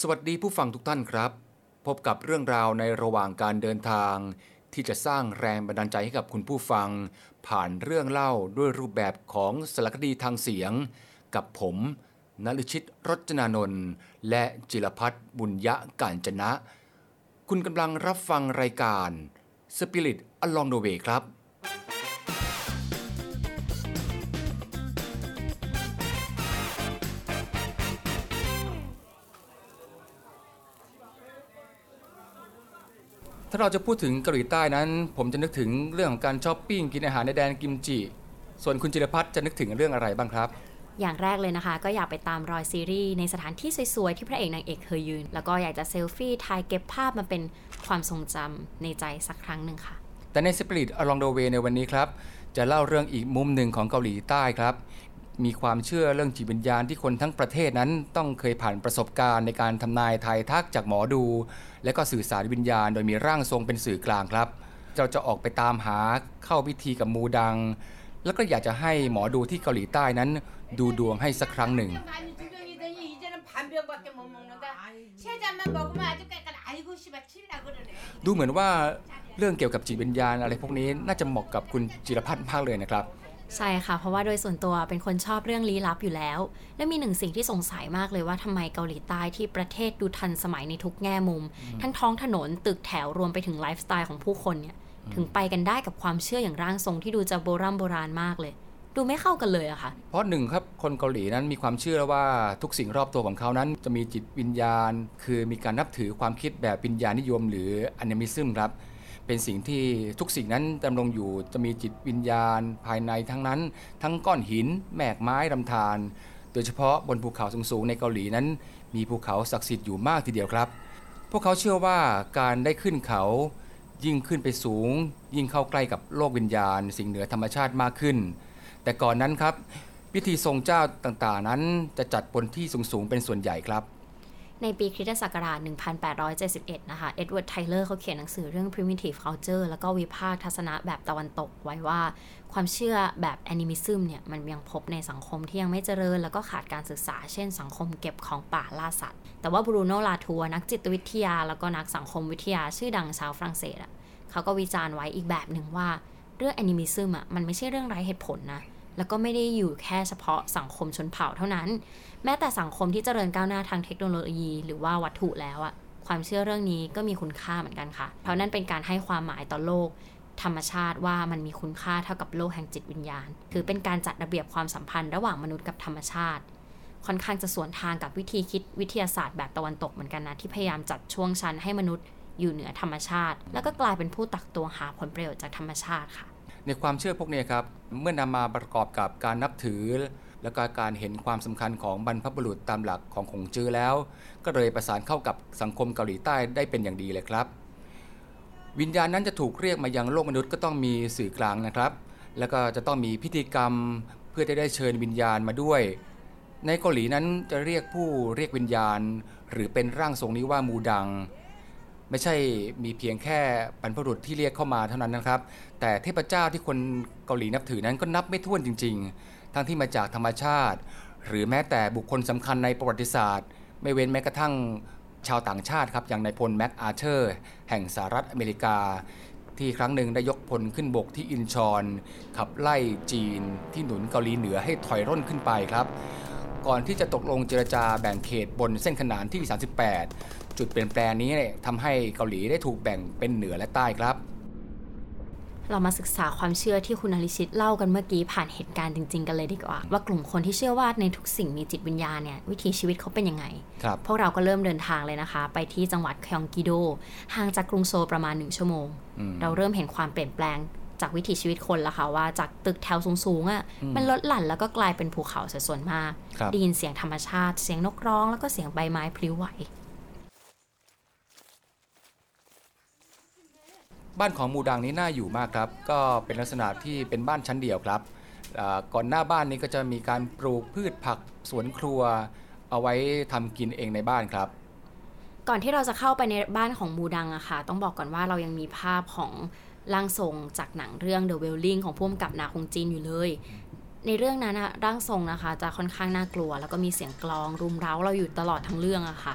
สวัสดีผู้ฟังทุกท่านครับ พบกับเรื่องราวในระหว่างการเดินทาง ที่จะสร้างแรงบันดาลใจให้กับคุณผู้ฟัง ผ่านเรื่องเล่าด้วยรูปแบบของสารคดีทางเสียง กับผมนฤชิตรจนานนท์และจิรพัฒน์บุญยะกาญจนะ คุณกำลังรับฟังรายการ Spirit Along the Way ครับ ถ้าเราจะพูดถึงเกาหลีใต้นั้น ผมจะนึกถึงเรื่องของการช้อปปิ้งกินอาหารในแดนกิมจิ ส่วนคุณจิรพัฒน์จะนึกถึงเรื่องอะไรบ้างครับ อย่างแรกเลยนะคะ ก็อยากไปตามรอยซีรีส์ในสถานที่สวยๆ ที่พระเอกนางเอกเคยยืน แล้วก็อยากจะเซลฟี่ถ่ายเก็บภาพมาเป็นความทรงจำในใจสักครั้งหนึ่งค่ะ แต่ใน Spirit Along the Way ในวันนี้ครับจะเล่าเรื่องอีกมุมหนึ่งของเกาหลีใต้ครับ มีความเชื่อเรื่องจิตวิญญาณที่คนทั้งประเทศนั้นต้องเคยผ่านประสบการณ์ในการทำนายทายทักจากหมอดู และก็สื่อสารวิญญาณโดยมีร่างทรงเป็นสื่อกลางครับ เราจะออกไปตามหาเข้าพิธีกับมูดัง แล้วก็อยากจะให้หมอดูที่เกาหลีใต้นั้น ดูดวงให้สักครั้งหนึ่ง ดูเหมือนว่าเรื่องเกี่ยวกับจิตวิญญาณอะไรพวกนี้น่าจะเหมาะกับคุณจิรพัฒน์มากเลยนะครับ ใช่ค่ะ เพราะว่าโดยส่วนตัวเป็นคนชอบเรื่องลี้ลับอยู่แล้ว และมีหนึ่งสิ่งที่สงสัยมากเลยว่าทำไมเกาหลีใต้ที่ประเทศดูทันสมัยในทุกแง่มุม ทั้งท้องถนนตึกแถวรวมไปถึงไลฟ์สไตล์ของผู้คนเนี่ยถึงไปกันได้กับความเชื่ออย่างร่างทรงที่ดูจะโบราณโบราณมากเลย ดูไม่เข้ากันเลยอะค่ะ เพราะหนึ่งครับคนเกาหลีนั้นมีความเชื่อว่าทุกสิ่งรอบตัวของเขานั้น จะมีจิตวิญญาณ คือมีการนับถือความคิดแบบวิญญาณนิยม หรือ animism ครับ เป็นสิ่งที่ทุกสิ่งนั้นดำรงอยู่จะมีจิตวิญญาณภายในทั้งนั้น ทั้งก้อนหินแมกไม้ลำธารโดยเฉพาะบนภูเขาสูงๆในเกาหลีนั้น มีภูเขาศักดิ์สิทธิ์อยู่มากทีเดียวครับ พวกเขาเชื่อว่าการได้ขึ้นเขายิ่งขึ้นไปสูง ยิ่งเข้าใกล้กับโลกวิญญาณ สิ่งเหนือธรรมชาติมากขึ้น แต่ก่อนนั้นครับ พิธีทรงเจ้าต่างๆนั้นจะจัดบนที่สูงๆเป็นส่วนใหญ่ครับ ในปีคริสตศักราช 1871 นะคะ เอ็ดเวิร์ด ไทเลอร์เขาเขียนหนังสือเรื่อง primitive culture แล้วก็วิพากษ์ทัศนะแบบตะวันตกไว้ว่า ความเชื่อแบบ animism เนี่ย มันยังพบในสังคมที่ยังไม่เจริญ แล้วก็ขาดการศึกษา เช่น สังคมเก็บของป่าล่าสัตว์ แต่ว่าบรูโนลาทัว นักจิตวิทยา แล้วก็นักสังคมวิทยาชื่อดังชาวฝรั่งเศสอะเขาก็วิจารณ์ไว้อีกแบบหนึ่งว่าเรื่อง animism อะมันไม่ใช่เรื่องไร้เหตุผลนะ แล้วก็ไม่ได้อยู่แค่เฉพาะสังคมชนเผ่าเท่านั้น แม้แต่สังคมที่เจริญก้าวหน้าทางเทคโนโลยี หรือว่าวัตถุแล้วอะความเชื่อเรื่องนี้ก็มีคุณค่าเหมือนกันค่ะ เพราะนั่นเป็นการให้ความหมายต่อโลก ธรรมชาติว่ามันมีคุณค่าเท่ากับโลกแห่งจิตวิญญาณคือเป็นการจัดระเบียบความสัมพันธ์ระหว่างมนุษย์กับธรรมชาติ ค่อนข้างจะสวนทางกับวิธีคิดวิทยาศาสตร์แบบตะวันตกเหมือนกันนะที่พยายามจัดช่วงชั้นให้มนุษย์อยู่เหนือธรรมชาติ แล้วก็กลายเป็นผู้ตักตวงหาผลประโยชน์จากธรรมชาติค่ะ ในความเชื่อพวกนี้ครับเมื่อนำมาประกอบกับการนับถือ แล้วก็การเห็นความสำคัญของบรรพบุรุษตามหลักของขงจื้อแล้ว ก็เลยประสานเข้ากับสังคมเกาหลีใต้ได้เป็นอย่างดีเลยครับ วิญญาณนั้นจะถูกเรียกมายังโลกมนุษย์ก็ต้องมีสื่อกลางนะครับ แล้วก็จะต้องมีพิธีกรรมเพื่อจะได้เชิญวิญญาณมาด้วย ในเกาหลีนั้นจะเรียกผู้เรียกวิญญาณ หรือเป็นร่างทรงนี้ว่ามูดัง ไม่ใช่มีเพียงแค่บรรพบุรุษที่เรียกเข้ามาเท่านั้นนะครับ แต่เทพเจ้าที่คนเกาหลีนับถือนั้นก็นับไม่ถ้วนจริง ๆ ทั้งที่มาจากธรรมชาติ หรือแม้แต่บุคคลสำคัญในประวัติศาสตร์ ไม่เว้นแม้กระทั่งชาวต่างชาติครับอย่างนายพลแม็กอาเธอร์ แห่งสหรัฐอเมริกา ที่ครั้งหนึ่งได้ยกพลขึ้นบกที่อินชอน ขับไล่จีนที่หนุนเกาหลีเหนือให้ถอยร่นขึ้นไปครับ ก่อนที่จะตกลงเจรจาแบ่งเขตบนเส้นขนานที่ 38 จุดเปลี่ยนแปลงนี้เนี่ยทำให้เกาหลีได้ถูกแบ่งเป็นเหนือและใต้ครับ เรามาศึกษาความเชื่อที่คุณอริชิตเล่ากันเมื่อกี้ผ่านเหตุการณ์จริง ๆ กันเลยดีกว่า ว่ากลุ่มคนที่เชื่อว่าในทุกสิ่งมีจิตวิญญาณเนี่ยวิถีชีวิตเขาเป็นยังไงครับพวกเราก็เริ่มเดินทางเลยนะคะ ไปที่จังหวัดคยองกิโดห่างจากกรุงโซลประมาณหนึ่งชั่วโมงอืมเราเริ่มเห็นความเปลี่ยนแปลง จากวิถีชีวิตคนแล้วค่ะว่าจากตึกแถวสูงๆอะ่ะมันลดหลั่นแล้วก็กลายเป็นภูเขาเสียส่วนมากครับได้ยินเสียงธรรมชาติ เสียงนกร้อง แล้วก็เสียงใบไม้พลิ้วไหว บ้านของมูดังนี้น่าอยู่มากครับ ก็เป็นลักษณะที่เป็นบ้านชั้นเดียวครับอ่าก่อนหน้าบ้านนี้ก็จะมีการปลูกพืชผักสวนครัว เอาไว้ทำกินเองในบ้านครับก่อนที่เราจะเข้าไปในบ้านของมูดังอะค่ะ ต้องบอกก่อนว่าเรายังมีภาพของ ร่างทรงจากหนังเรื่อง The Wailing ของผู้กำกับนาคงจีนอยู่เลย ในเรื่องนั้นอะร่างทรงนะคะ จะค่อนข้างน่ากลัว แล้วก็มีเสียงกลองรุมเร้าเราอยู่ตลอดทั้งเรื่องอะค่ะ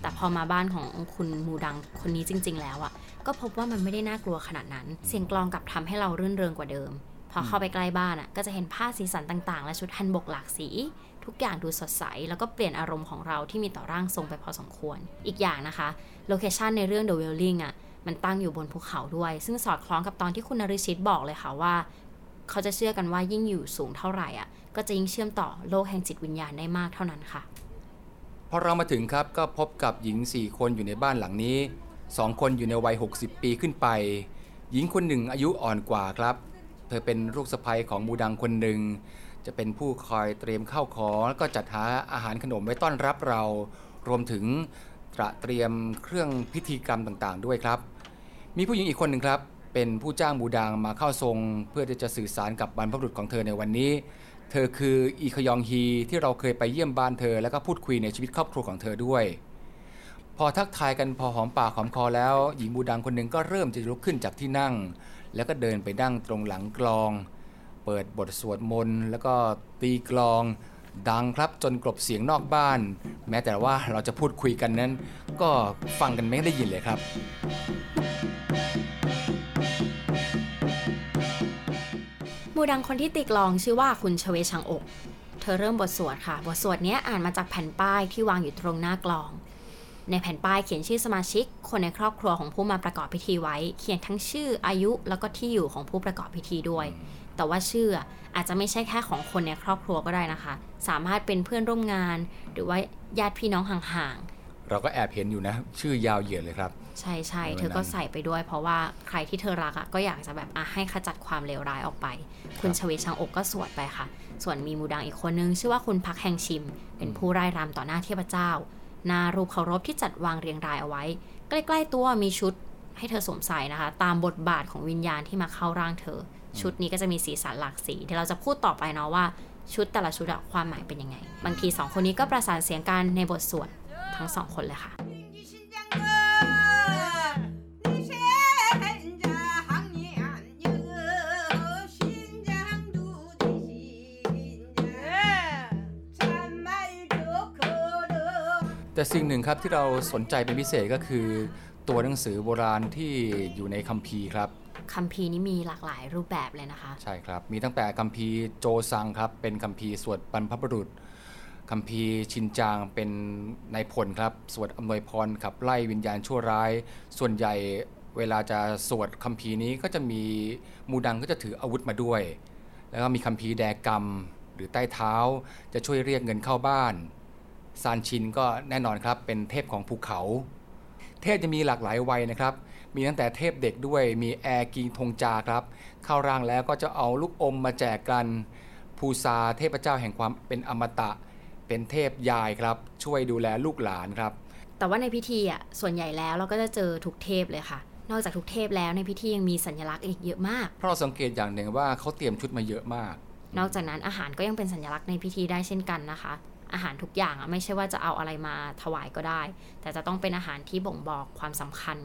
แต่พอมาบ้านของคุณมูดังคนนี้จริง ๆ แล้วอะ่ะก็พบว่ามันไม่ได้น่ากลัวขนาดนั้น เสียงกลองกลับทำให้เรารื่นเริงกว่าเดิม พอเข้าไปใกล้บ้านอะ่ะก็จะเห็นผ้าสีสันต่าง ๆ และชุดฮันบกหลากสีทุกอย่างดูสดใส แล้วก็เปลี่ยนอารมณ์ของเราที่มีต่อร่างทรงไปพอสมควร อีกอย่างนะคะ โลเคชันในเรื่อง The Wailing อะ มันตั้งอยู่บนภูเขาด้วย ซึ่งสอดคล้องกับตอนที่คุณนริชิตบอกเลยค่ะว่า เขาจะเชื่อกันว่ายิ่งอยู่สูงเท่าไหร่อะ ก็จะยิ่งเชื่อมต่อโลกแห่งจิตวิญญาณได้มากเท่านั้นค่ะ พอเรามาถึงครับก็พบกับหญิง 4 คนอยู่ในบ้านหลังนี้ 2 คนอยู่ในวัย 60 ปีขึ้นไป หญิงคนหนึ่งอายุอ่อนกว่าครับ เธอเป็นลูกสะใภ้ของมูดังคนหนึ่งจะเป็นผู้คอยเตรียมข้าวของแล้วก็จัดหาอาหารขนมไว้ต้อนรับเรา รวมถึง ตระเตรียมเครื่องพิธีกรรมต่างๆ ด้วยครับ มีผู้หญิงอีกคนหนึ่งครับ เป็นผู้จ้างมูดังมาเข้าทรง เพื่อที่จะสื่อสารกับบรรพบุรุษของเธอในวันนี้ เธอคืออีคยองฮีที่เราเคยไปเยี่ยมบ้านเธอ แล้วก็พูดคุยในชีวิตครอบครัวของเธอด้วย พอทักทายกันพอหอมปากหอมคอแล้ว หญิงบูดังคนหนึ่งก็เริ่มจะลุกขึ้นจากที่นั่ง แล้วก็เดินไปนั่งตรงหลังกลอง เปิดบทสวดมนต์แล้วก็ตีกลอง ดังครับจนกลบเสียงนอกบ้าน แม้แต่ว่าเราจะพูดคุยกันนั้น ก็ฟังกันไม่ได้ยินเลยครับ มูดังคนที่ตีกลองชื่อว่าคุณชเวชังอก เธอเริ่มบทสวดค่ะ บทสวดนี้อ่านมาจากแผ่นป้ายที่วางอยู่ตรงหน้ากลอง ในแผ่นป้ายเขียนชื่อสมาชิก คนในครอบครัวของผู้มาประกอบพิธีไว้ เขียนทั้งชื่ออายุแล้วก็ที่อยู่ของผู้ประกอบพิธีด้วย แต่ว่าชื่ออาจจะไม่ใช่แค่ของคนในครอบครัวก็ได้นะคะ สามารถเป็นเพื่อนร่วมงาน หรือว่าญาติพี่น้องห่างๆ เราก็แอบเห็นอยู่นะ ชื่อยาวเหยียดเลยครับ ใช่ใช่เออเธอก็นั่นใส่ไปด้วย เพราะว่าใครที่เธอรักอะก็อยากจะแบบอะให้ขจัดความเลวร้ายออกไป คุณชเวชังอกก็สวดไปค่ะ ส่วนมีมูดังอีกคนนึง ชื่อว่าคุณพักแห่งชิม เป็นผู้ร่ายรำต่อหน้าเทพเจ้าหนารูปเคารพที่จัดวางเรียงรายเอาไว้ ใกล้ ๆ ตัวมีชุดให้เธอสวมใส่นะคะ ตามบทบาทของวิญญาณที่มาเข้าร่างเธอ ชุดนี้ก็จะมีสีสันหลากสีที่เราจะพูดต่อไปเนาะว่าชุดแต่ละชุดอะความหมายเป็นยังไง บางทีสองคนนี้ก็ประสานเสียงกันในบทสวดทั้งสองคนเลยค่ะแต่สิ่งหนึ่งครับที่เราสนใจเป็นพิเศษก็คือ ตัวหนังสือโบราณที่อยู่ในคัมภีร์ครับ คัมภีร์นี้มีหลากหลายรูปแบบเลยนะคะ ใช่ครับ มีตั้งแต่คัมภีร์โจซังครับ เป็นคัมภีร์สวดบรรพบุรุษคัมภีร์ชินจางเป็นนายพลครับ สวดอำนวยพรขับไล่วิญญาณชั่วร้าย ส่วนใหญ่เวลาจะสวดคัมภีร์นี้ก็จะมีมูดังก็จะถืออาวุธมาด้วย แล้วก็มีคัมภีร์แดกรรม หรือใต้เท้า จะช่วยเรียกเงินเข้าบ้านซานชินก็แน่นอนครับเป็นเทพของภูเขา เทพจะมีหลากหลายวัยนะครับ มีตั้งแต่เทพเด็กด้วย มีแอร์กิงทงจาครับ เข้าร่างแล้วก็จะเอาลูกอมมาแจกกัน ภูซาเทพเจ้าแห่งความเป็นอมตะ เป็นเทพยายครับ ช่วยดูแลลูกหลานครับ แต่ว่าในพิธีอะ ส่วนใหญ่แล้วเราก็จะเจอทุกเทพเลยค่ะ นอกจากทุกเทพแล้วในพิธียังมีสัญลักษณ์อีกเยอะมาก เพราะเราสังเกตอย่างหนึ่งว่าเขาเตรียมชุดมาเยอะมาก นอกจากนั้นอาหารก็ยังเป็นสัญลักษณ์ในพิธีได้เช่นกันนะคะ อาหารทุกอย่างอะไม่ใช่ว่าจะเอาอะไรมาถวายก็ได้ แต่จะต้องเป็นอาหารที่บ่งบอกความสำคัญ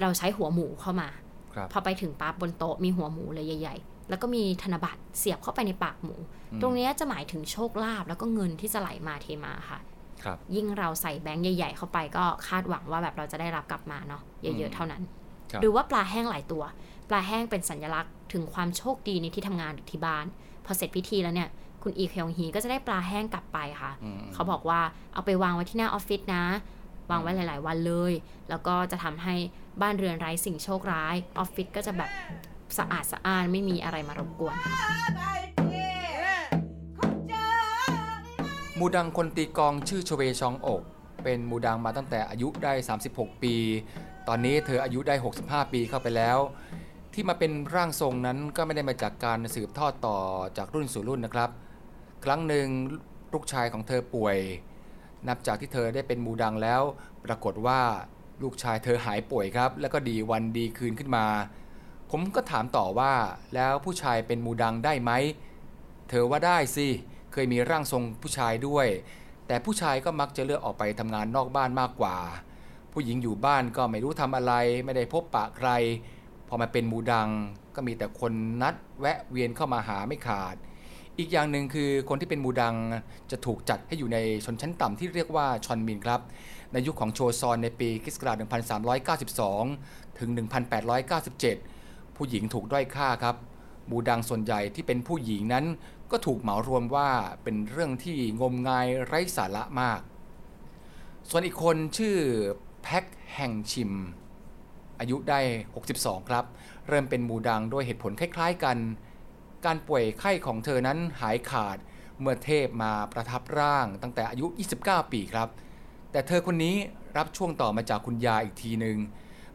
เราใช้หัวหมูเข้ามาครับพอไปถึงปั๊บบนโต๊ะมีหัวหมูเลยใหญ่ ๆ แล้วก็มีธนบัตรเสียบเข้าไปในปากหมูอืมตรงเนี้ยจะหมายถึงโชคลาภแล้วก็เงินที่จะไหลมาเทมาค่ะครับยิ่งเราใส่แบงค์ใหญ่ ๆ เข้าไปก็คาดหวังว่าแบบเราจะได้รับกลับมาเนาะเยอือะมๆเท่านั้นครับหรือว่าปลาแห้งหลายตัว ปลาแห้งเป็นสัญลักษณ์ถึงความโชคดีในที่ทำงานหรือที่บ้าน พอเสร็จพิธีแล้วเนี่ย คุณอีคยองฮีก็จะได้ปลาแห้งกลับไปค่ะอืมเขาบอกว่าเอาไปวางไว้ที่หน้าออฟฟิศนะ วางไว้หลาย ๆ วันเลย แล้วก็จะทำให้บ้านเรือนไร้สิ่งโชคร้ายออฟฟิศก็จะแบบสะอาดสะอ้านไม่มีอะไรมารบกวนมูดังคนตีกลองชื่อชเวชองอก เป็นมูดังมาตั้งแต่อายุได้ 36 ปี ตอนนี้เธออายุได้ 65 ปีเข้าไปแล้ว ที่มาเป็นร่างทรงนั้นก็ไม่ได้มาจากการสืบทอดต่อจากรุ่นสู่รุ่นนะครับ ครั้งหนึ่งลูกชายของเธอป่วย นับจากที่เธอได้เป็นมูดังแล้ว ปรากฏว่าลูกชายเธอหายป่วยครับ แล้วก็ดีวันดีคืนขึ้นมา ผมก็ถามต่อว่าแล้วผู้ชายเป็นมูดังได้ไหม เธอว่าได้สิ เคยมีร่างทรงผู้ชายด้วย แต่ผู้ชายก็มักจะเลือกออกไปทำงานนอกบ้านมากกว่า ผู้หญิงอยู่บ้านก็ไม่รู้ทำอะไร ไม่ได้พบปะใคร พอมาเป็นมูดังก็มีแต่คนนัดแวะเวียนเข้ามาหาไม่ขาด อีกอย่างหนึ่งคือคนที่เป็นมูดังจะถูกจัดให้อยู่ในชนชั้นต่ำที่เรียกว่าชอนมินครับ ในยุคขของโชซอนในปีคริสต์ศักราช1392 ถึง 1897 ผู้หญิงถูกด้อยค่าครับ มูดังส่วนใหญ่ที่เป็นผู้หญิงนั้นก็ถูกเหมารวมว่าเป็นเรื่องที่งมงายไร้สาระมาก ส่วนอีกคนชื่อแพ็กแห่งชิม อายุได้ 62 ครับ เริ่มเป็นมูดังด้วยเหตุผลคล้าย ๆ กัน การป่วยไข้ของเธอนั้นหายขาดเมื่อเทพมาประทับร่างตั้งแต่อายุ 29 ปีครับ แต่เธอคนนี้รับช่วงต่อมาจากคุณยายอีกทีหนึ่ง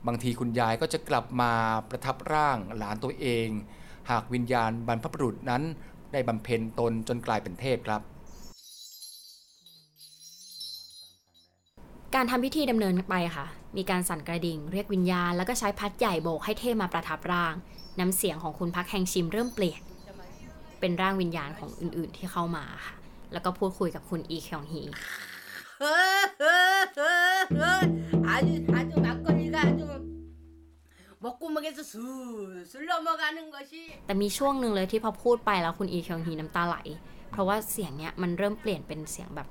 บางทีคุณยายก็จะกลับมาประทับร่างหลานตัวเอง หากวิญญาณบรรพบุรุษนั้นได้บำเพ็ญตนจนกลายเป็นเทพครับ การทำพิธีดำเนินไปค่ะ มีการสั่นกระดิ่ง เรียกวิญญาณ แล้วก็ใช้พัดใหญ่โบกให้เทพมาประทับร่าง น้ำเสียงของคุณพักแห่งชิมเริ่มเปลี่ยน เป็นร่างวิญญาณของอื่น ๆ ที่เข้ามาค่ะ แล้วก็พูดคุยกับคุณอีคยองฮี 아주 아주 막걸리가 아주 먹구멍에서 술술 넘어가는 것이 แต่มีช่วงหนึ่งเลยที่พอพูดไปแล้วคุณอีคยองฮีน้ำตาไหล เพราะว่าเสียงเนี้ยมันเริ่มเปลี่ยนเป็นเสียงแบบ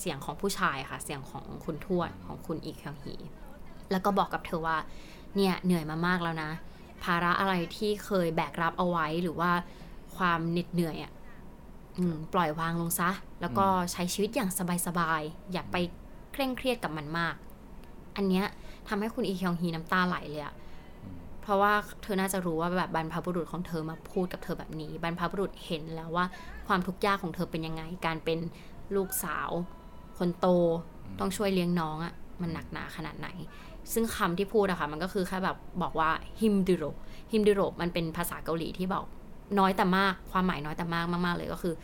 เสียงของผู้ชายค่ะ เสียงของคุณทวดของคุณอีคยองฮี แล้วก็บอกกับเธอว่า เนี่ยเหนื่อยมามากแล้วนะ ภาระอะไรที่เคยแบกรับเอาไว้หรือว่า ความเหน็ดเหนื่อยอะอืมปล่อยวางลงซะ แล้วก็ใช้ชีวิตอย่างสบายๆ อย่าไปเคร่งเครียดกับมันมาก อันเนี้ยทำให้คุณอีคยองฮีน้ำตาไหลเลยอะเพราะว่าเธอน่าจะรู้ว่าแบบบรรพบุรุษของเธอมาพูดกับเธอแบบนี้ บรรพบุรุษเห็นแล้วว่าความทุกข์ยากของเธอเป็นยังไง การเป็นลูกสาว คนโตต้องช่วยเลี้ยงน้องอะมันหนักหนาขนาดไหน ซึ่งคำที่พูดอะค่ะมันก็คือแค่แบบบอกว่าฮิมดิโรฮิมดิโรมันเป็นภาษาเกาหลีที่บอก น้อยแต่มากความหมายน้อยแต่มากมาก ๆ เลยก็คือ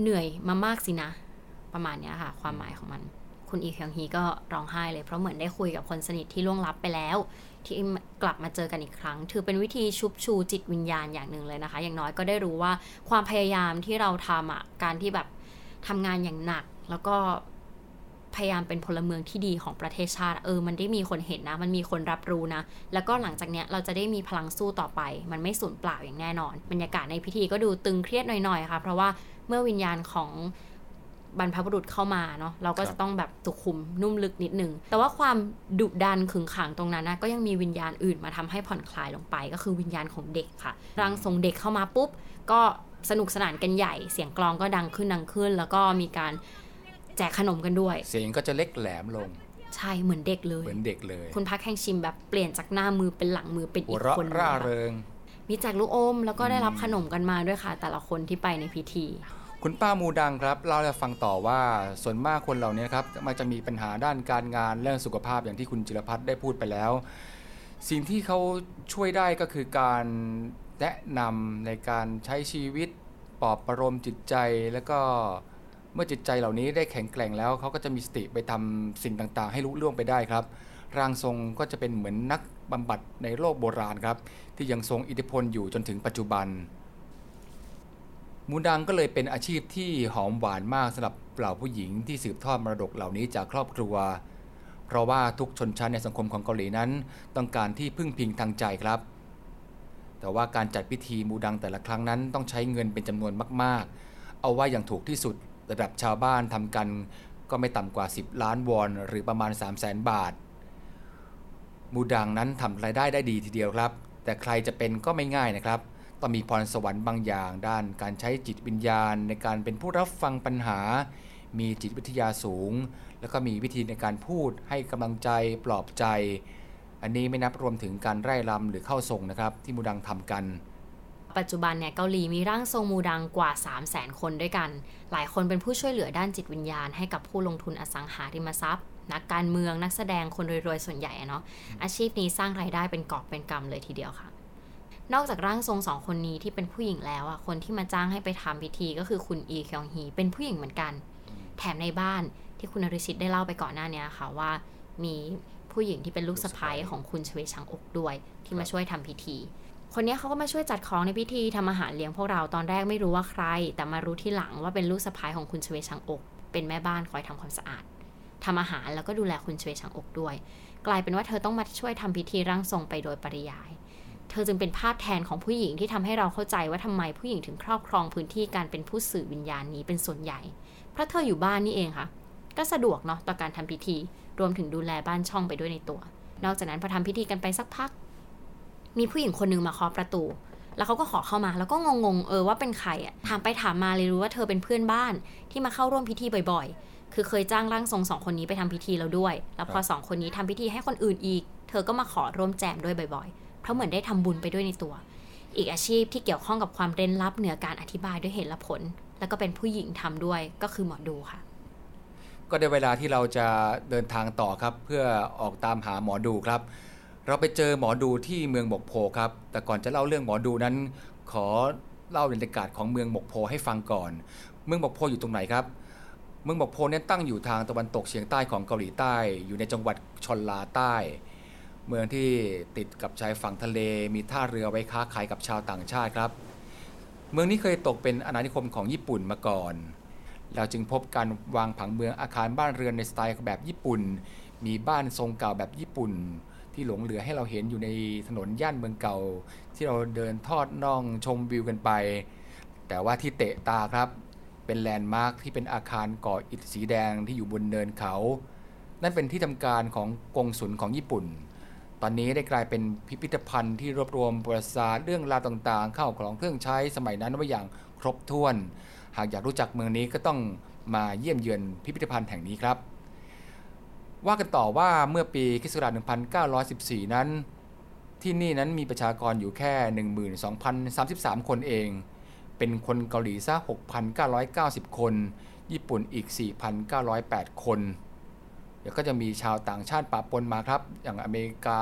เหนื่อยมามากสินะ ประมาณเนี้ยค่ะ ความหมายของมันคุณอีคยงฮีก็ร้องไห้เลยเพราะเหมือนได้คุยกับคนสนิทที่ล่วงลับไปแล้ว ที่กลับมาเจอกันอีกครั้ง ถือเป็นวิธีชุบชูจิตวิญญาณอย่างหนึ่งเลยนะคะ อย่างน้อยก็ได้รู้ว่าความพยายามที่เราทำอะการที่แบบทำงานอย่างหนัก แล้วก็ พยายามเป็นพลเมืองที่ดีของประเทศชาติ เออ มันได้มีคนเห็นนะ มันมีคนรับรู้นะ แล้วก็หลังจากเนี้ยเราจะได้มีพลังสู้ต่อไป มันไม่สูญเปล่าอย่างแน่นอน บรรยากาศในพิธีก็ดูตึงเครียดหน่อยๆค่ะ เพราะว่าเมื่อวิญญาณของบรรพบุรุษเข้ามาเนาะเราก็จะต้องแบบสุขุมนุ่มลึกนิดนึง แต่ว่าความดุดันขึงขังตรงนั้นนะก็ยังมีวิญญาณอื่นมาทำให้ผ่อนคลายลงไป ก็คือวิญญาณของเด็กค่ะร่างทรงเด็กเข้ามาปุ๊บ ก็สนุกสนานกันใหญ่ เสียงกลองก็ดังขึ้นดังขึ้น แล้วก็มีการ จกขนมกันด้วย เสียงก็จะเล็กแหลมลง ใช่เหมือนเด็กเลย เหมือนเด็กเลย คุณพักแห่งชิมแบบเปลี่ยนจากหน้ามือเป็นหลังมือเป็นหัอีวกเราะคนหนึ่งร่าค่ะเริง มีแจกลูกอมแล้วก็ได้รับขนมกันมาด้วยค่ะ แต่ละคนที่ไปในพิธี คุณป้ามูดังครับเล่าให้ฟังต่อว่าส่วนมากคนเหล่านี้ครับมันจะมีปัญหาด้านการงานเรื่องสุขภาพอย่างที่คุณจิรพัฒน์ได้พูดไปแล้ว สิ่งที่เขาช่วยได้ก็คือการแนะนำในการใช้ชีวิตปลอบประโลมจิตใจแล้วก็ เมื่อจิตใจเหล่านี้ได้แข็งแกร่งแล้วเขาก็จะมีสติไปทำสิ่งต่างๆ ให้ลุล่วงไปได้ครับ ร่างทรงก็จะเป็นเหมือนนักบำบัดในโลกโบราณครับ ที่ยังทรงอิทธิพลอยู่จนถึงปัจจุบัน มูดังก็เลยเป็นอาชีพที่หอมหวานมากสำหรับเหล่าผู้หญิงที่สืบทอดมรดกเหล่านี้จากครอบครัว เพราะว่าทุกชนชั้นในสังคมของเกาหลีนั้น ต้องการที่พึ่งพิงทางใจครับแต่ว่าการจัดพิธีมูดังแต่ละครั้งนั้นต้องใช้เงินเป็นจำนวนมาก ๆ เอาว่าอย่างถูกที่สุด ระดับชาวบ้านทำกันก็ไม่ต่ำกว่า 10 ล้านวอน หรือประมาณ 3 0 0แสนบาท มูดังนั้นทำรายได้ได้ดีทีเดียวครับ แต่ใครจะเป็นก็ไม่ง่ายนะครับ ต้องมีพรสวรรค์บางอย่าง ด้านการใช้จิตวิญญาณ ในการเป็นผู้รับฟังปัญหา มีจิตวิทยาสูง แล้วก็มีวิธีในการพูดให้กำลังใจปลอบใจ อันนี้ไม่นับรวมถึงการไร่รำหรือเข้าทรงนะครับ ที่มูดังทำกัน ปัจจุบันเนี่ยเกาหลีมีร่างทรงมูดังกว่า 3 0 0แสนคนด้วยกัน หลายคนเป็นผู้ช่วยเหลือด้านจิตวิญญาณให้กับผู้ลงทุนอสังหาริมทรัพย์ นักการเมืองนักแสดงคนรวยๆ ส่วนใหญ่เนาะอาชีพนี้สร้างรายได้เป็นกอบเป็นกำเลยทีเดียวค่ะ นอกจากร่างทรงสองคนนี้ที่เป็นผู้หญิงแล้วอะคนที่มาจ้างให้ไปทำพิธีก็คือคุณอีคยองฮีเป็นผู้หญิงเหมือนกัน แถมในบ้านที่คุณนริชิตได้เล่าไปก่อนหน้านี้ค่ะว่า มีผู้หญิงที่เป็นลูกสะใภ้ของคุณชเวชังอกด้วย ที่มาช่วยทำพิธี คนนี้เขาก็มาช่วยจัดของในพิธีทำอาหารเลี้ยงพวกเราตอนแรกไม่รู้ว่าใคร แต่มารู้ที่หลังว่าเป็นลูกสะใภ้ของคุณชเวชังอก เป็นแม่บ้านคอยทำความสะอาดทำอาหารแล้วก็ดูแลคุณชเวชังอกด้วย กลายเป็นว่าเธอต้องมาช่วยทำพิธีร่างทรงไปโดยปริยาย เธอจึงเป็นภาพแทนของผู้หญิงที่ทำให้เราเข้าใจว่าทำไมผู้หญิงถึงครอบครองพื้นที่การเป็นผู้สื่อวิญญาณนี้เป็นส่วนใหญ่ เพราะเธออยู่บ้านนี่เองค่ะ ก็สะดวกเนาะต่อการทำพิธี รวมถึงดูแลบ้านช่องไปด้วยในตัว นอกจากนั้นพอทำพิธีกันไปสักพัก มีผู้หญิงคนหนึ่งมาเคาะประตู แล้วเขาก็ขอเข้ามา แล้วก็งงๆ เออว่าเป็นใครอะถามไปถามมาเลยรู้ว่าเธอเป็นเพื่อนบ้านที่มาเข้าร่วมพิธีบ่อยๆ คือเคยจ้างร่างทรงสองคนนี้ไปทำพิธีแล้วด้วย แล้วพอสองคนนี้ทำพิธีให้คนอื่นอีก เธอก็มาขอร่วมแจมด้วยบ่อยๆ เพราะเหมือนได้ทำบุญไปด้วยในตัว อีกอาชีพที่เกี่ยวข้องกับความเร้นลับเหนือการอธิบายด้วยเหตุและผล แล้วก็เป็นผู้หญิงทำด้วย ก็คือหมอดูค่ะ ก็ได้เวลาที่เราจะเดินทางต่อครับ เพื่อออกตามหาหมอดูครับ เราไปเจอหมอดูที่เมืองบกโพครับ แต่ก่อนจะเล่าเรื่องหมอดูนั้น ขอเล่าบรรยากาศของเมืองบกโพให้ฟังก่อน เมืองบกโพอยู่ตรงไหนครับ เมืองบกโพเนี่ยตั้งอยู่ทางตะวันตกเฉียงใต้ของเกาหลีใต้ อยู่ในจังหวัดชอนลาใต้ เมืองที่ติดกับชายฝั่งทะเล มีท่าเรือไว้ค้าขายกับชาวต่างชาติครับ เมืองนี้เคยตกเป็นอาณานิคมของญี่ปุ่นมาก่อน เราจึงพบการวางผังเมืองอาคารบ้านเรือนในสไตล์แบบญี่ปุ่น มีบ้านทรงเก่าแบบญี่ปุ่น ที่หลงเหลือให้เราเห็นอยู่ในถนนย่านเมืองเก่า ที่เราเดินทอดน่องชมวิวกันไป แต่ว่าที่เตะตาครับ เป็นแลนด์มาร์คที่เป็นอาคารก่ออิฐสีแดงที่อยู่บนเนินเขา นั่นเป็นที่ทำการของกงสุลของญี่ปุ่น ตอนนี้ได้กลายเป็นพิพิธภัณฑ์ที่รวบรวมประวัติศาสตร์เรื่องราวต่างๆ เข้าของเครื่องใช้สมัยนั้นไว้อย่างครบถ้วน หากอยากรู้จักเมืองนี้ก็ต้องมาเยี่ยมเยือนพิพิธภัณฑ์แห่งนี้ครับ ว่ากันต่อว่าเมื่อปีคศ1914 นั้น ที่นี่นั้นมีประชากรอยู่แค่ 12,033 คนเอง เป็นคนเกาหลีซะ 6,990 คน ญี่ปุ่นอีก 4,908 คนเดี๋ยวก็จะมีชาวต่างชาติปะปนมาครับ อย่างอเมริกา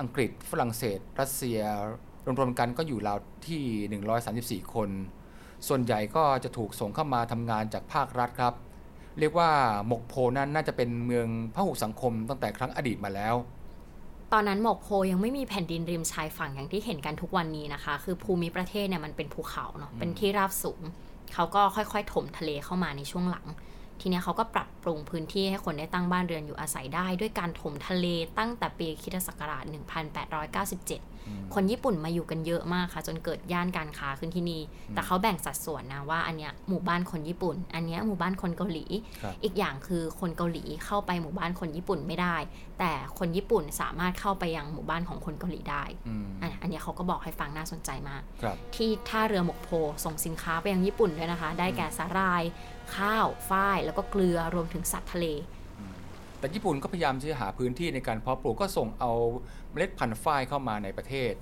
อังกฤษ ฝรั่งเศส รัสเซีย รวมๆกันก็อยู่ราวที่ 134 คน ส่วนใหญ่ก็จะถูกส่งเข้ามาทำงานจากภาครัฐครับ เรียกว่าหมกโพนั้นน่าจะเป็นเมืองพหุสังคมตั้งแต่ครั้งอดีตมาแล้ว ตอนนั้นหมกโพยังไม่มีแผ่นดินริมชายฝั่งอย่างที่เห็นกันทุกวันนี้นะคะ คือภูมิประเทศเนี่ยมันเป็นภูเขาเนาะเป็นที่ราบสูง เขาก็ค่อยๆ ถมทะเลเข้ามาในช่วงหลัง ทีเนี้ยเขาก็ปรับปรุงพื้นที่ให้คนได้ตั้งบ้านเรือนอยู่อาศัยได้ ด้วยการถมทะเลตั้งแต่ปีคริสตศักราช 1897 คนญี่ปุ่นมาอยู่กันเยอะมากค่ะ จนเกิดย่านการค้าขึ้นที่นี่ แต่เขาแบ่งสัดส่วนนะว่าอันเนี้ยหมู่บ้านคนญี่ปุ่น อันเนี้ยหมู่บ้านคนเกาหลีครับอีกอย่างคือคนเกาหลีเข้าไปหมู่บ้านคนญี่ปุ่นไม่ได้ แต่คนญี่ปุ่นสามารถเข้าไปยังหมู่บ้านของคนเกาหลีได้อืมอะอันเนี้ยเขาก็บอกให้ฟังน่าสนใจมากครับที่ท่าเรือหมกโพส่งสินค้าไปยังญี่ปุ่นด้วยนะคะ ได้แก่สาหร่าย ข้าวฝ้ายแล้วก็เกลือรวมถึงสัตว์ทะเล แต่ญี่ปุ่นก็พยายามที่จะหาพื้นที่ในการเพาะปลูกก็ส่งเอาเมล็ดพันธุ์ฝ้ายเข้ามาในประเทศ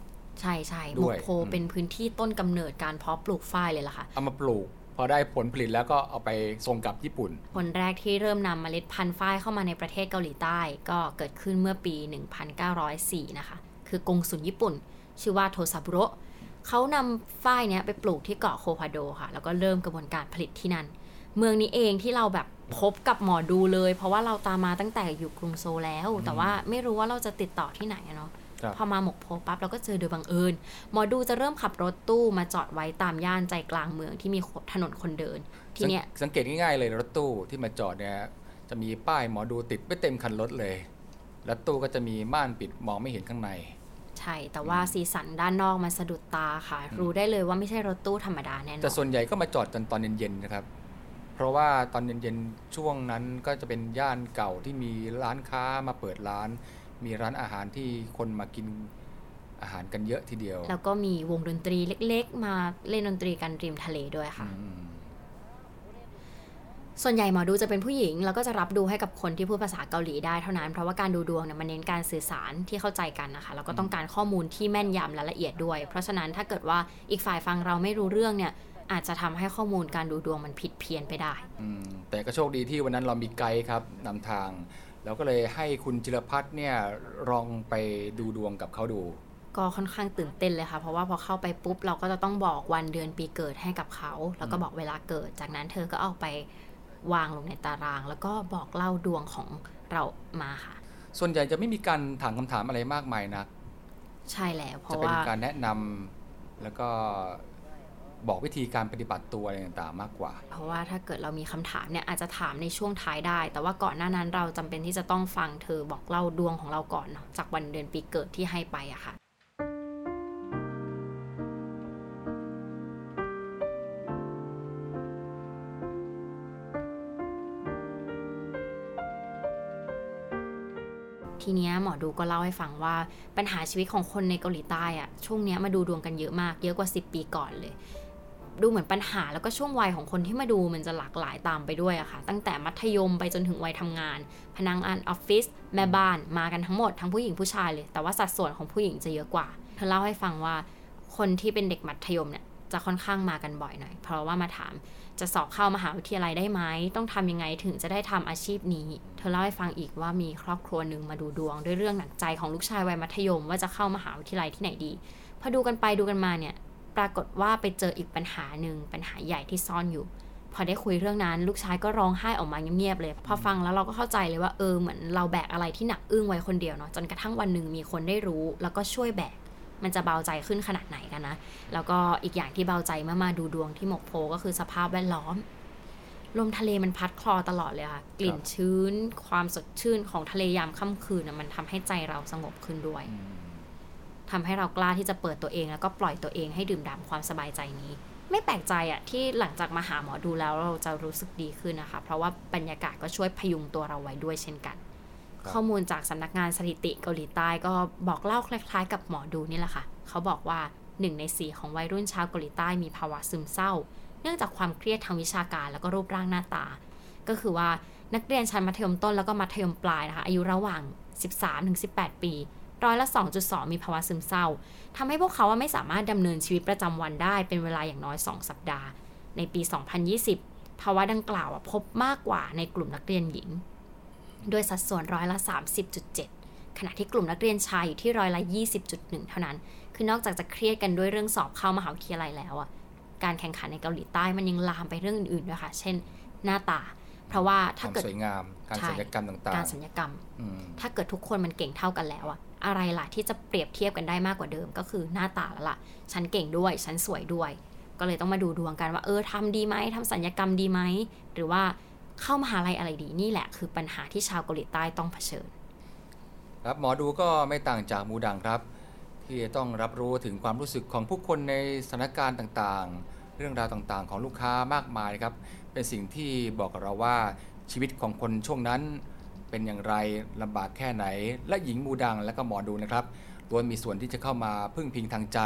ใช่ใช่หด้มวยกโพอืมเป็นพื้นที่ต้นกำเนิดการเพาะปลูกฝ้ายเลยล่ะค่ะ เอามาปลูกพอได้ผลผลิตแล้วก็เอาไปส่งกลับญี่ปุ่น คนแรกที่เริ่มนำเมล็ดพันธุ์ฝ้ายเข้ามาในประเทศเกาหลีใต้ ก็เกิดขึ้นเมื่อปี 1904 นะคะ คือกงสุลญี่ปุ่น ชื่อว่าโทซาบุโระเขานำฝ้ายเนี้ยไปปลูกที่เกาะโคพาโดค่ะ แล้วก็เริ่มกระบวนการผลิตที่นั่น เมืองนี้เองที่เราแบบพบกับหมอดูเลย เพราะว่าเราตามมาตั้งแต่อยู่กรุงโซลแล้ว แต่ว่าไม่รู้ว่าเราจะติดต่อที่ไหนอะเนาะครับพอมาหมกโพปั๊บเราก็เจอโดยบังเอิญหมอดูจะเริ่มขับรถตู้มาจอดไว้ตามย่านใจกลางเมืองที่มีถนนคนเดิน ทีเนี้ยสังสังเกตง่ายๆเลยรถตู้ที่มาจอดเนี่ยจะมีป้ายหมอดูติดไม่เต็มคันรถเลย แล้วตู้ก็จะมีม่านปิดมองไม่เห็นข้างใน ใช่แต่ว่าสีสันด้านนอกมันสะดุดตาค่ะ รู้ได้เลยว่าไม่ใช่รถตู้ธรรมดาแน่นแต่อนส่วนใหญ่ก็มาจอดกันตอนเย็นๆนะครับ เพราะว่าตอนเย็นๆช่วงนั้นก็จะเป็นย่านเก่าที่มีร้านค้ามาเปิดร้าน มีร้านอาหารที่คนมากินอาหารกันเยอะทีเดียว แล้วก็มีวงดนตรีเล็กๆ มาเล่นดนตรีกันริมทะเลด้วยค่ะอืมส่วนใหญ่หมอดูจะเป็นผู้หญิง แล้วก็จะรับดูให้กับคนที่พูดภาษาเกาหลีได้เท่านั้น เพราะว่าการดูดวงเนี่ยมันเน้นการสื่อสารที่เข้าใจกันนะคะ แล้วก็ต้องการข้อมูลที่แม่นยำและละเอียดด้วย เพราะฉะนั้นถ้าเกิดว่าอีกฝ่ายฟังเราไม่รู้เรื่องเนี่ย อาจจะทำให้ข้อมูลการดูดวงมันผิดเพี้ยนไปได้อืมแต่ก็โชคดีที่วันนั้นเรามีไกด์ครับนำทางแล้วก็เลยให้คุณจิรพัฒน์เนี่ยลองไปดูดวงกับเขาดูก็ค่อนข้างตื่นเต้นเลยค่ะ เพราะว่าพอเข้าไปปุ๊บเราก็จะต้องบอกวันเดือนปีเกิดให้กับเขา แล้วก็บอกเวลาเกิด จากนั้นเธอก็เอาไปวางลงในตาราง แล้วก็บอกเล่าดวงของเรามาค่ะ ส่วนใหญ่จะไม่มีการถามคำถามอะไรมากมายนัก ใช่แล้วเพจะราะเป็นว่าการแนะนำแล้วก็ บอกวิธีการปฏิบัติตัวอะไรต่างๆมากกว่า เพราะว่าถ้าเกิดเรามีคำถามเนี่ยอาจจะถามในช่วงท้ายได้ แต่ว่าก่อนหน้านั้นเราจำเป็นที่จะต้องฟังเธอบอกเล่าดวงของเราก่อนเนาะจากวันเดือนปีเกิดที่ให้ไปอะค่ะทีเนี้ยหมอดูก็เล่าให้ฟังว่าปัญหาชีวิตของคนในเกาหลีใต้อะช่วงเนี้ยมาดูดวงกันเยอะมาก เยอะกว่า 10 ปีก่อนเลย ดูเหมือนปัญหาแล้วก็ช่วงวัยของคนที่มาดูมันจะหลากหลายตามไปด้วยอะค่ะ ตั้งแต่มัธยมไปจนถึงวัยทำงาน พนักงานออฟฟิศแม่บ้านมากันทั้งหมดทั้งผู้หญิงผู้ชายเลย แต่ว่าสัดส่วนของผู้หญิงจะเยอะกว่า เธอเล่าให้ฟังว่าคนที่เป็นเด็กมัธยมเนี่ยจะค่อนข้างมากันบ่อยหน่อย เพราะว่ามาถามจะสอบเข้ามหาวิทยาลัยได้ไหม ต้องทำยังไงถึงจะได้ทำอาชีพนี้ เธอเล่าให้ฟังอีกว่ามีครอบครัวหนึ่งมาดูดวง ด้วยเรื่องหนักใจของลูกชายวัยมัธยม ว่าจะเข้ามหาวิทยาลัยที่ไหนดี พอดูกันไปดูกันมาเนี่ย ปรากฏว่าไปเจออีกปัญหาหนึ่งปัญหาใหญ่ที่ซ่อนอยู่ พอได้คุยเรื่องนั้น ลูกชายก็ร้องไห้ออกมาเงียบๆเลย พอฟังแล้วเราก็เข้าใจเลยว่าเออเหมือนเราแบกอะไรที่หนักอึ้งไว้คนเดียวเนาะจนกระทั่งวันหนึ่งมีคนได้รู้ แล้วก็ช่วยแบกมันจะเบาใจขึ้นขนาดไหนกันนะ แล้วก็อีกอย่างที่เบาใจเมื่อมาดูดวงที่หมกโพก็คือสภาพแวดล้อม ลมทะเลมันพัดคลอตลอดเลยค่ะ กลิ่นชื้น ความสดชื่นของทะเลยามค่ำคืนนะมันทำให้ใจเราสงบขึ้นด้วย ทำให้เรากล้าที่จะเปิดตัวเอง แล้วก็ปล่อยตัวเองให้ดื่มด่ำความสบายใจนี้ ไม่แปลกใจอะที่หลังจากมาหาหมอดูแล้วเราจะรู้สึกดีขึ้นนะคะ เพราะว่าบรรยากาศก็ช่วยพยุงตัวเราไว้ด้วยเช่นกันครับข้อมูลจากสำนักงานสถิติเกาหลีใต้ก็บอกเล่าคล้าย ๆ กับหมอดูนี่แหละค่ะ เขาบอกว่าหนึ่งในสี่ของวัยรุ่นชาวเกาหลีใต้มีภาวะซึมเศร้า เนื่องจากความเครียดทางวิชาการแล้วก็รูปร่างหน้าตา ก็คือว่านักเรียนชั้นมัธยมต้นแล้วก็มัธยมปลายนะคะอายุระหว่าง 13-18 ปี ร้อยละ 2.2 มีภาวะซึมเศร้าทำให้พวกเขาว่าไม่สามารถดำเนินชีวิตประจำวันได้เป็นเวลาอย่างน้อย 2 สัปดาห์ ในปี 2020 ภาวะดังกล่าวอะพบมากกว่าในกลุ่มนักเรียนหญิงโดยสัดส่วนร้อยละ 30.7 ขณะที่กลุ่มนักเรียนชายอยู่ที่ร้อยละ 20.1 เท่านั้น คือนอกจากจะเครียดกันด้วยเรื่องสอบเข้ามหาวิทยาลัยแล้วอะการแข่งขันในเกาหลีใต้มันยังลามไปเรื่องอื่นๆด้วยค่ะ เช่น หน้าตา เพราะว่าคถ้าวามเกิดสวยงาม การใช่ศัลยกรรมต่างการสัญญกรรมๆอืมถ้าเกิดทุกคนมันเก่งเท่ากันแล้วอะ อะไรล่ะที่จะเปรียบเทียบกันได้มากกว่าเดิมก็คือหน้าตาล้วล่ะ ฉันเก่งด้วย ฉันสวยด้วย ก็เลยต้องมาดูดวงกันว่าเออทำดีไหมทำสัญญกรรมดีไหม หรือว่าเข้ามหาลัยอะไรดีนี่แหละ คือปัญหาที่ชาวเกาหลีใต้ต้องเผชิญ ครับหมอดูก็ไม่ต่างจากมูดังครับ ที่ต้องรับรู้ถึงความรู้สึกของผู้คนในสถานการณ์ต่างๆ เรื่องราวต่างๆ ของลูกค้ามากมายครับ เป็นสิ่งที่บอกกับเราว่าชีวิตของคนช่วงนั้น เป็นอย่างไรลำบากแค่ไหน และหญิงมูดังและก็หมอดูนะครับล้วนมีส่วนที่จะเข้ามาพึ่งพิงทางใจ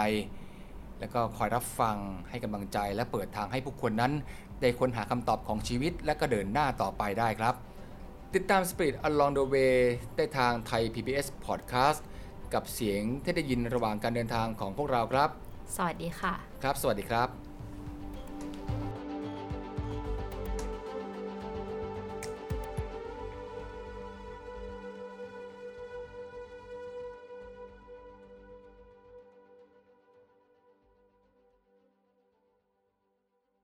แล้วก็คอยรับฟังให้กำลังใจ และเปิดทางให้ผู้คนนั้น ได้ค้นหาคำตอบของชีวิต และก็เดินหน้าต่อไปได้ครับ ติดตาม Spirit Along the Way ได้ทางไทย PBS Podcast กับเสียงที่ได้ยินระหว่างการเดินทางของพวกเราครับ สวัสดีค่ะ ครับ สวัสดีครับ